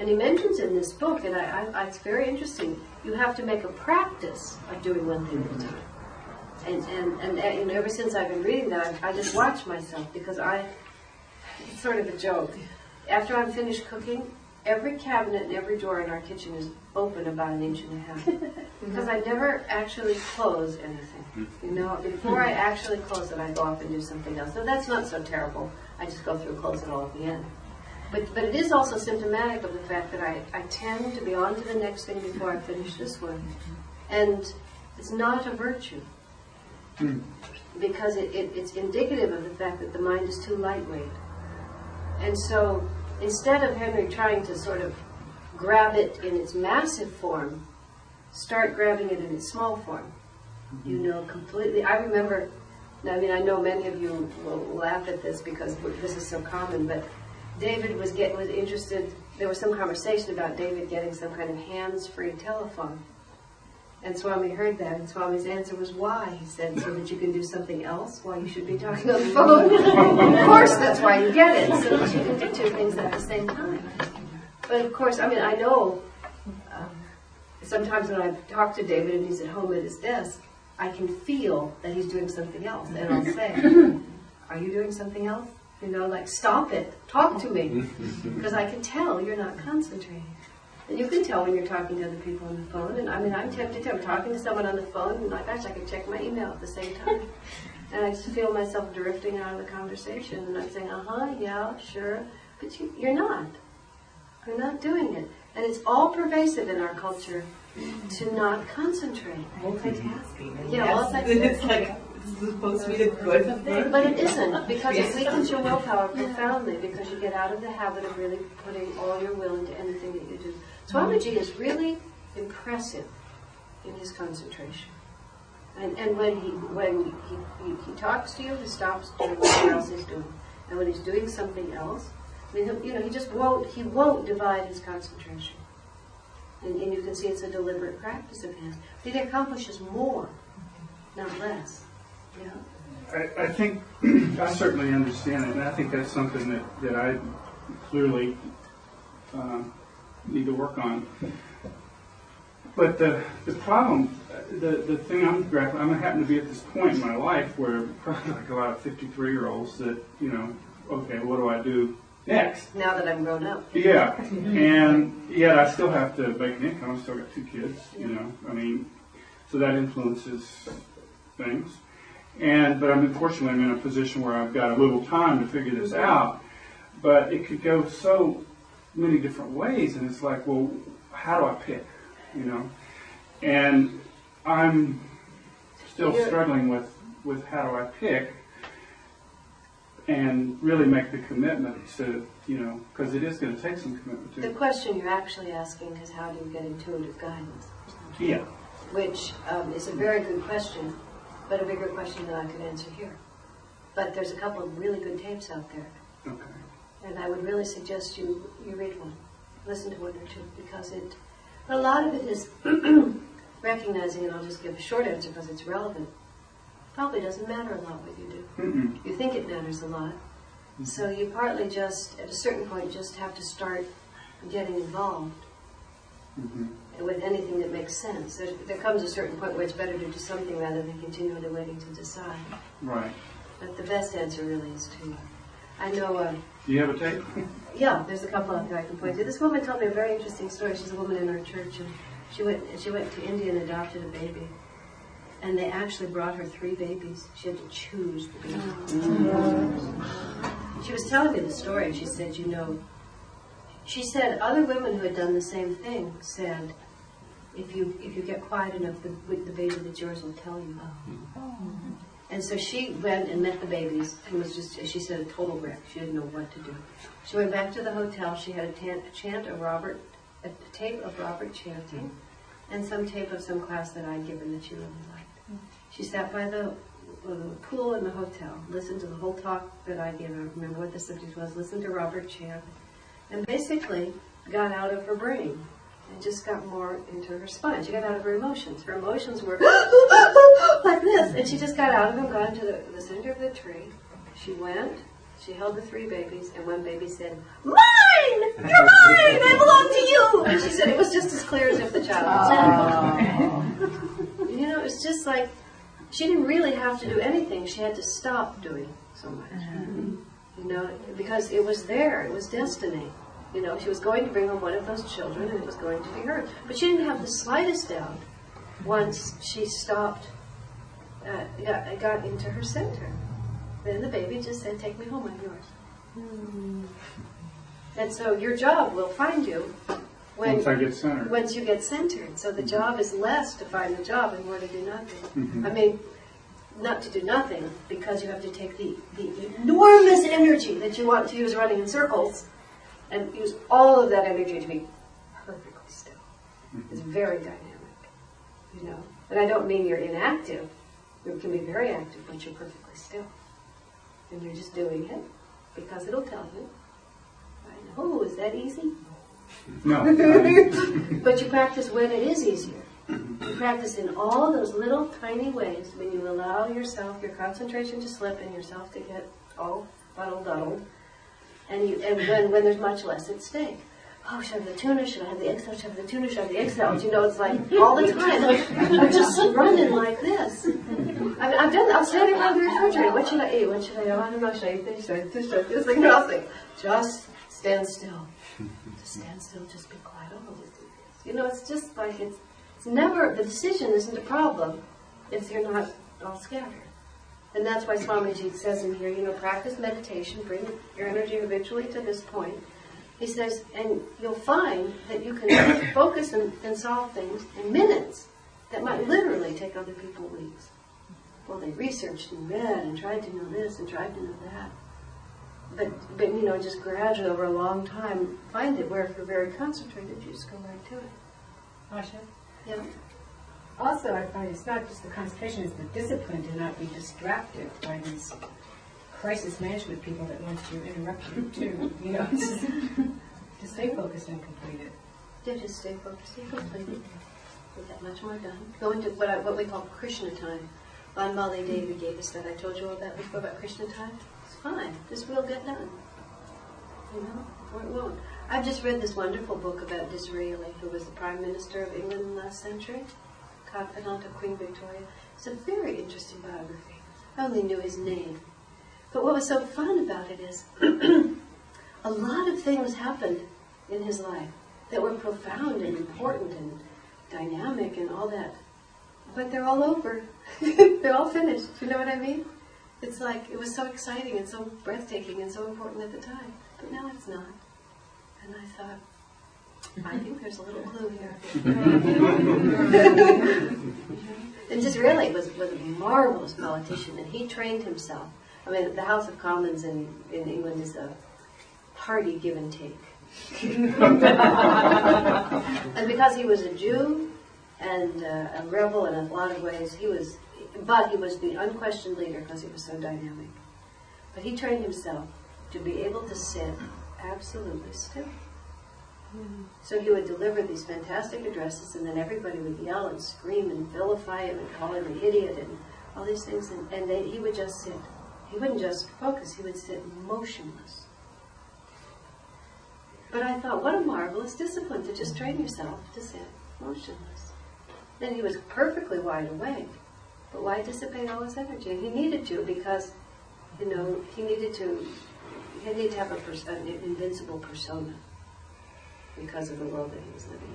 And he mentions in this book, and I, I, it's very interesting, you have to make a practice of doing one thing at a time. And, and, and, you ever since I've been reading that, I, I just watch myself because I, it's sort of a joke. After I'm finished cooking, every cabinet and every door in our kitchen is open about an inch and a half. Because I never actually close anything. Hmm. You know, before I actually close it, I go off and do something else. So that's not so terrible. I just go through, and close it all at the end. But, but it is also symptomatic of the fact that I, I tend to be on to the next thing before I finish this one. And it's not a virtue hmm. because it, it, it's indicative of the fact that the mind is too lightweight. And so instead of Henry trying to sort of grab it in its massive form, start grabbing it in its small form. You mm-hmm. know, completely. I remember I mean, I know many of you will laugh at this because this is so common, but David was get was interested. There was some conversation about David getting some kind of hands-free telephone, and Swami heard that, and Swami's answer was, "Why?" He said, "So that you can do something else while you should be talking on the phone." of course, that's why you get it, so that you can do two things at the same time. But of course, I mean, I know. Um, sometimes when I talk to David and he's at home at his desk, I can feel that he's doing something else, and I'll say, "Are you doing something else?" You know, like stop it, talk to me, because I can tell you're not concentrating. And you can tell when you're talking to other people on the phone. And I mean, I'm tempted to. I'm talking to someone on the phone, and like, gosh, I can check my email at the same time. And I just feel myself drifting out of the conversation, and I'm saying, "Uh huh, yeah, sure," but you, you're not. You're not doing it, and it's all pervasive in our culture to not concentrate. Multitasking. Yeah, Yes, multitasking. It's like, it's supposed to be the good thing. But it isn't, because it weakens your willpower profoundly, because you get out of the habit of really putting all your will into anything that you do. Swamiji is really impressive in his concentration. And, and when he when he, he, he talks to you, he stops doing whatever else he's doing. And when he's doing something else, I mean, you know, he just won't he won't divide his concentration. And, and you can see it's a deliberate practice of his. But he accomplishes more, not less. Yeah. I, I think, I certainly understand it, and I think that's something that, that I clearly um, need to work on. But the, the problem, the, the thing I'm grappling, I'm happen to be at this point in my life where probably like a lot of 53 year olds that, you know, okay, what do I do next? Now that I'm grown up. Yeah, and yet I still have to make an income. I still got two kids, you know. I mean, so that influences things. And but I'm unfortunately I'm in a position where I've got a little time to figure this out. But it could go so many different ways, and it's like, well, how do I pick? You know, and I'm still You're- struggling with with how do I pick and really make the commitment to, you know, because it is going to take some commitment The question you're actually asking is how do you get intuitive guidance? Yeah. Which um, is a very good question, but a bigger question than I could answer here. But there's a couple of really good tapes out there, Okay. and I would really suggest you, you read one, listen to one or two, because it, a lot of it is recognizing, and I'll just give a short answer because it's relevant, probably doesn't matter a lot what you do. Mm-mm. You think it matters a lot. So you partly just, at a certain point, just have to start getting involved Mhm. With anything that makes sense. There, there comes a certain point where it's better to do something rather than continually waiting to decide. Right. But the best answer really is to, I know, uh, Do you have a tape? yeah, there's a couple out there I can point to. This woman told me a very interesting story. She's a woman in our church, and she went, she went to India and adopted a baby. And they actually brought her three babies. She had to choose the baby. She was telling me the story, and she said, you know, she said other women who had done the same thing said, if you if you get quiet enough, the, the baby that's yours will tell you. And so she went and met the babies and was just, as she said, a total wreck. She didn't know what to do. She went back to the hotel. She had a, tan- a chant of Robert, a tape of Robert chanting, and some tape of some class that I'd given that she really liked. She sat by the, uh, pool in the hotel, listened to the whole talk that I gave. I don't remember what the subject was. Listened to Robert chant, and basically got out of her brain and just got more into her spine. She got out of her emotions. Her emotions were like this, and she just got out of them, got into the, the center of the tree. She went. She held the three babies, and one baby said, "Mine! You're mine! I belong to you!" And she said it was just as clear as if the child had said it. You know, it's just like she didn't really have to do anything. She had to stop doing so much. Mm-hmm. You know, because it was there. It was destiny. You know, she was going to bring home one of those children, and it was going to be her. But she didn't have the slightest doubt once she stopped, uh, got, got into her center. Then the baby just said, "Take me home. I'm yours." And so your job will find you when Once I get centered. once you get centered. So the job is less to find the job and more to do nothing. Mhm. I mean, not to do nothing because you have to take the, the enormous energy that you want to use running in circles and use all of that energy to be perfectly still. Mm-hmm. It's very dynamic, you know. And I don't mean you're inactive, You can be very active, but you're perfectly still. And you're just doing it because it'll tell you. Right? Oh, is that easy? No. But you practice when it is easier. You practice in all those little tiny ways when you allow yourself, your concentration to slip and yourself to get all fuddle duddled. And you and when, when there's much less at stake. Oh, should I have the tuna? Should I have the egg salad? Should I have the tuna? Should I have the egg salad? You know, it's like all the time. I'm just running like this. I mean, I've done. I'm standing around the refrigerator. What should I eat? What should I? I don't know. Should I eat this? Should I eat this? Should I eat this? Like nothing. Just stand still. Just stand still. Just be quiet. Oh, just do this. You know, it's just like it's. It's never the decision isn't a problem. if you're not all scattered. And that's why Swamiji says in here, you know, practice meditation, bring your energy habitually to this point. He says, and you'll find that you can focus and, and solve things in minutes that might literally take other people weeks. Well, they researched and read and tried to know this and tried to know that. But, but you know, just gradually over a long time, find it where if you're very concentrated, you just go right to it. Asha? Yeah. Also, I find it's not just the concentration, it's the discipline to not be distracted by these crisis management people that want to interrupt you too. You know, to stay focused and complete it. Yeah, just stay focused and complete. it. Get that much more done. Go into what, I, what we call Krishna time. Van Mali Devi gave us that. I told you all that before about Krishna time. It's fine. This will get done. You know, or it won't. I've just read this wonderful book about Disraeli, who was the Prime Minister of England last century, confidant of Queen Victoria. It's a very interesting biography. I only knew his name. But what was so fun about it is a lot of things happened in his life that were profound and important and dynamic and all that. But they're all over. they're all finished. You know what I mean? It's like it was so exciting and so breathtaking and so important at the time. But now it's not. And I thought, I think there's a little clue here. and Disraeli was, was a marvelous politician and he trained himself. I mean, the House of Commons in, in England is a party give and take. and because he was a Jew and uh, a rebel in a lot of ways, he was, but he was the unquestioned leader because he was so dynamic. But he trained himself to be able to sit absolutely still. So he would deliver these fantastic addresses, and then everybody would yell and scream and vilify him and call him an idiot and all these things, and, and they, he would just sit. He wouldn't just focus, he would sit motionless. But I thought, what a marvelous discipline to just train yourself to sit motionless. Then he was perfectly wide awake. But why dissipate all his energy? He needed to because, you know, he needed to, he needed to have a pers- an invincible persona because of the world that he was living in.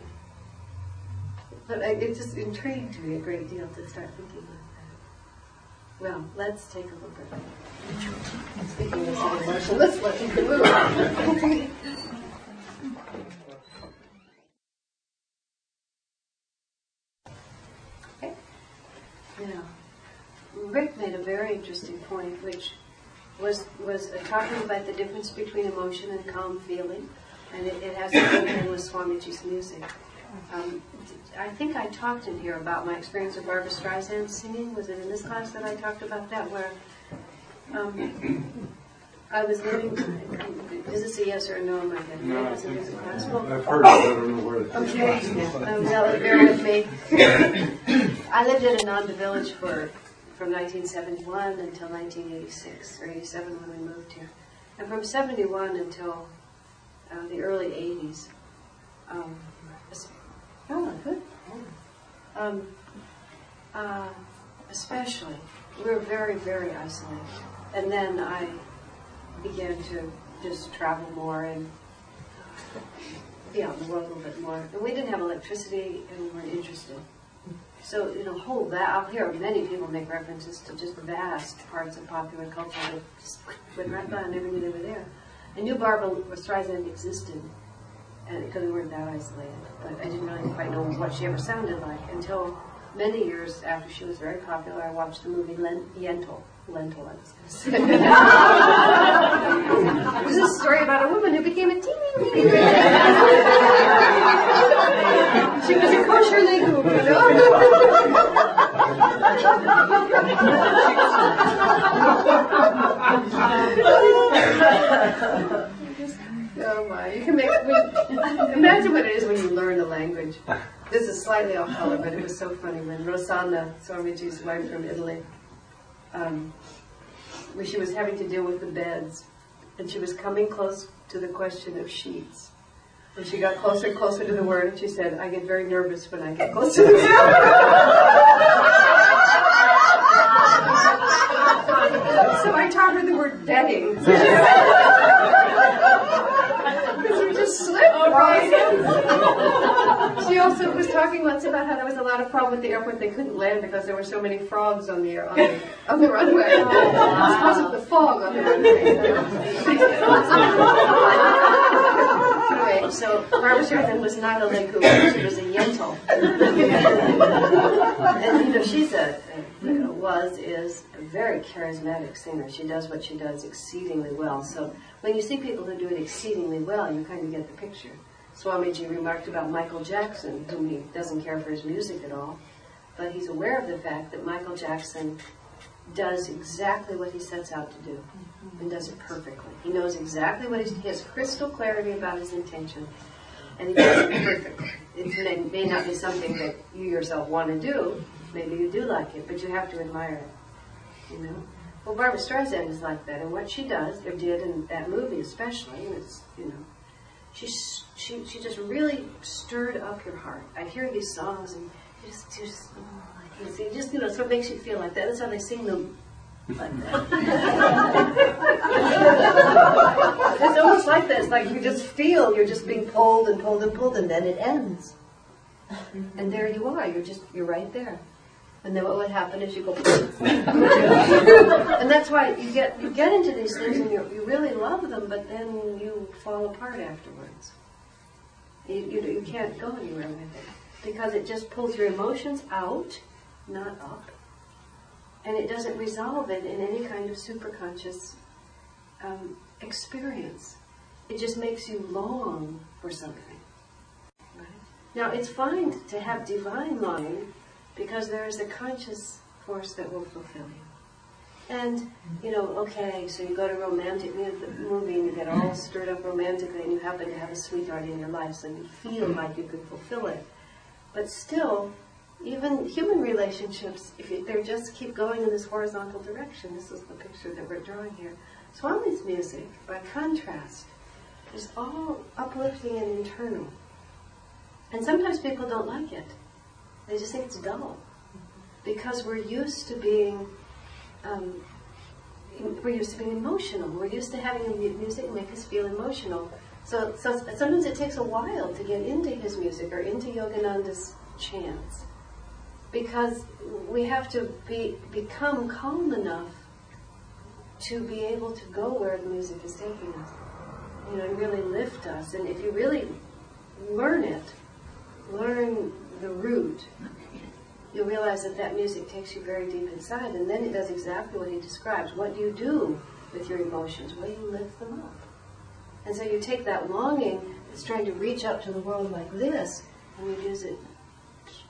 But it just intrigued me a great deal to start thinking like that. Well, let's take a look at it. Speaking of motionless, let's move. Okay. Now, Rick made a very interesting point, which was was talking about the difference between emotion and calm feeling, and it, it has to do with Swamiji's music. Um, I think I talked in here about my experience with Barbra Streisand singing. Was it in this class that I talked about that? Where um, I was living. Is this a yes or a no? Am I getting No, I Was it think in so. the class? Well, I've heard it, I don't know where it's. Okay, um, bear with me. I lived in Ananda Village for, from 1971 until 1986, or 87 when we moved here. And from 71 until uh, the early 80s, um, oh, good. Um, uh, especially, we were very, very isolated. And then I began to just travel more and be out in the world a little bit more. And we didn't have electricity and we weren't interested. So, you know, whole that, I'll hear many people make references to just vast parts of popular culture that just went right by, I never knew they were there. I knew Barbra Streisand existed, and because we weren't that isolated, but I didn't really quite know what she ever sounded like until many years after she was very popular. I watched the movie Len- Yentl. Lentil, I was going to say. it was a story about a woman who became a teeny She was a kosher legume, you know? Oh my, you can make, when, imagine what it is when you learn a language. This is slightly off color, but it was so funny when Rosanna, Swamiji's wife from Italy, um, when she was having to deal with the beds, and she was coming close to the question of sheets. And she got closer and closer to the word, and she said, I get very nervous when I get close to the word. so I taught her the word bedding. Because you just slip oh, right in. She also was talking once about how there was a lot of problem with the airport. They couldn't land because there were so many frogs on the on the, on the runway. It was because of the fog on the runway. so Barbara Sheridan was not a Liku, she was a Yentl. and you know, she's a, a was is a very charismatic singer. She does what she does exceedingly well. So when you see people who do it exceedingly well, you kind of get the picture. Swamiji remarked about Michael Jackson, whom he doesn't care for his music at all, but he's aware of the fact that Michael Jackson does exactly what he sets out to do and does it perfectly. He knows exactly what he has crystal clarity about his intention and he does it perfectly. It may, may not be something that you yourself want to do. Maybe you do like it, but you have to admire it. You know? Well, Barbra Streisand is like that, and what she does, or did in that movie especially, it's, you know, she, she, she just really stirred up your heart. I hear these songs, and you just, you just, oh, you just, you know, so it makes you feel like that. That's how they sing that. it's almost like this, like you just feel you're just being pulled and pulled and pulled, and then it ends. And there you are, you're just, you're right there. And then what would happen is you go, and that's why you get you get into these things and you you really love them, but then you fall apart afterwards. You, you you can't go anywhere with it because it just pulls your emotions out, not up, and it doesn't resolve it in any kind of superconscious um, experience. It just makes you long for something. Right? Now it's fine to have divine longing because there is a conscious force that will fulfill you. And, you know, okay, so you go to a romantic movie and you get all stirred up romantically and you happen to have a sweetheart in your life, so you feel like you could fulfill it. But still, even human relationships, if they just keep going in this horizontal direction, this is the picture that we're drawing here. Swami's music, by contrast, is all uplifting and internal. And sometimes people don't like it. They just think it's dull. Because we're used to being, um, we're used to being emotional. We're used to having music make us feel emotional. So, so sometimes it takes a while to get into his music or into Yogananda's chants. Because we have to be, become calm enough to be able to go where the music is taking us. You know, and really lift us. And if you really learn it, learn the root, you'll realize that that music takes you very deep inside, and then it does exactly what he describes. What do you do with your emotions? Well, you lift them up. And so you take that longing that's trying to reach up to the world like this, and you use it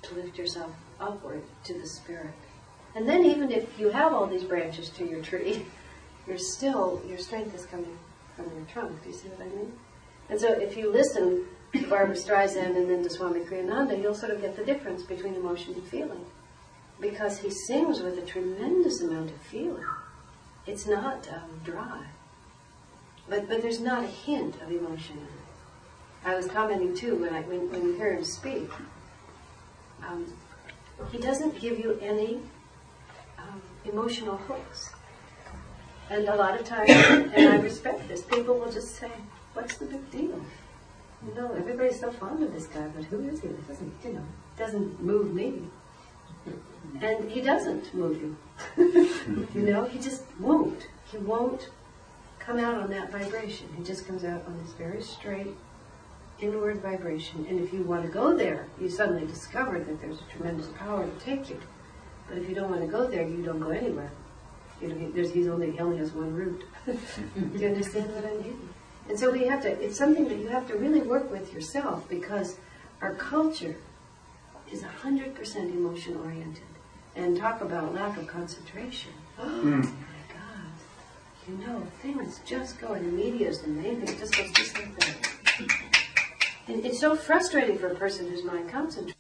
to lift yourself upward to the spirit. And then even if you have all these branches to your tree, you're still, your strength is coming from your trunk. Do you see what I mean? And so if you listen to Barbra Streisand and then to Swami Kriyananda, you'll sort of get the difference between emotion and feeling. Because he sings with a tremendous amount of feeling. It's not um, dry. But, but there's not a hint of emotion in it. I was commenting too when, I, when, when you hear him speak. Um, he doesn't give you any um, emotional hooks. And a lot of times, and I respect this, people will just say, what's the big deal? You know, everybody's so fond of this guy, but who is he? It doesn't, you know, doesn't move me. And he doesn't move you. you know, he just won't. He won't come out on that vibration. He just comes out on this very straight inward vibration. And if you want to go there, you suddenly discover that there's a tremendous power to take you. But if you don't want to go there, you don't go anywhere. You know, there's, he's only, he only has one route. Do you understand what I mean? And so we have to, it's something that you have to really work with yourself because our culture is 100% emotion oriented. And talk about lack of concentration. Oh mm. my God. You know, things just go, and the media is amazing, it just goes just like that. It's so frustrating for a person who's mind concentrated.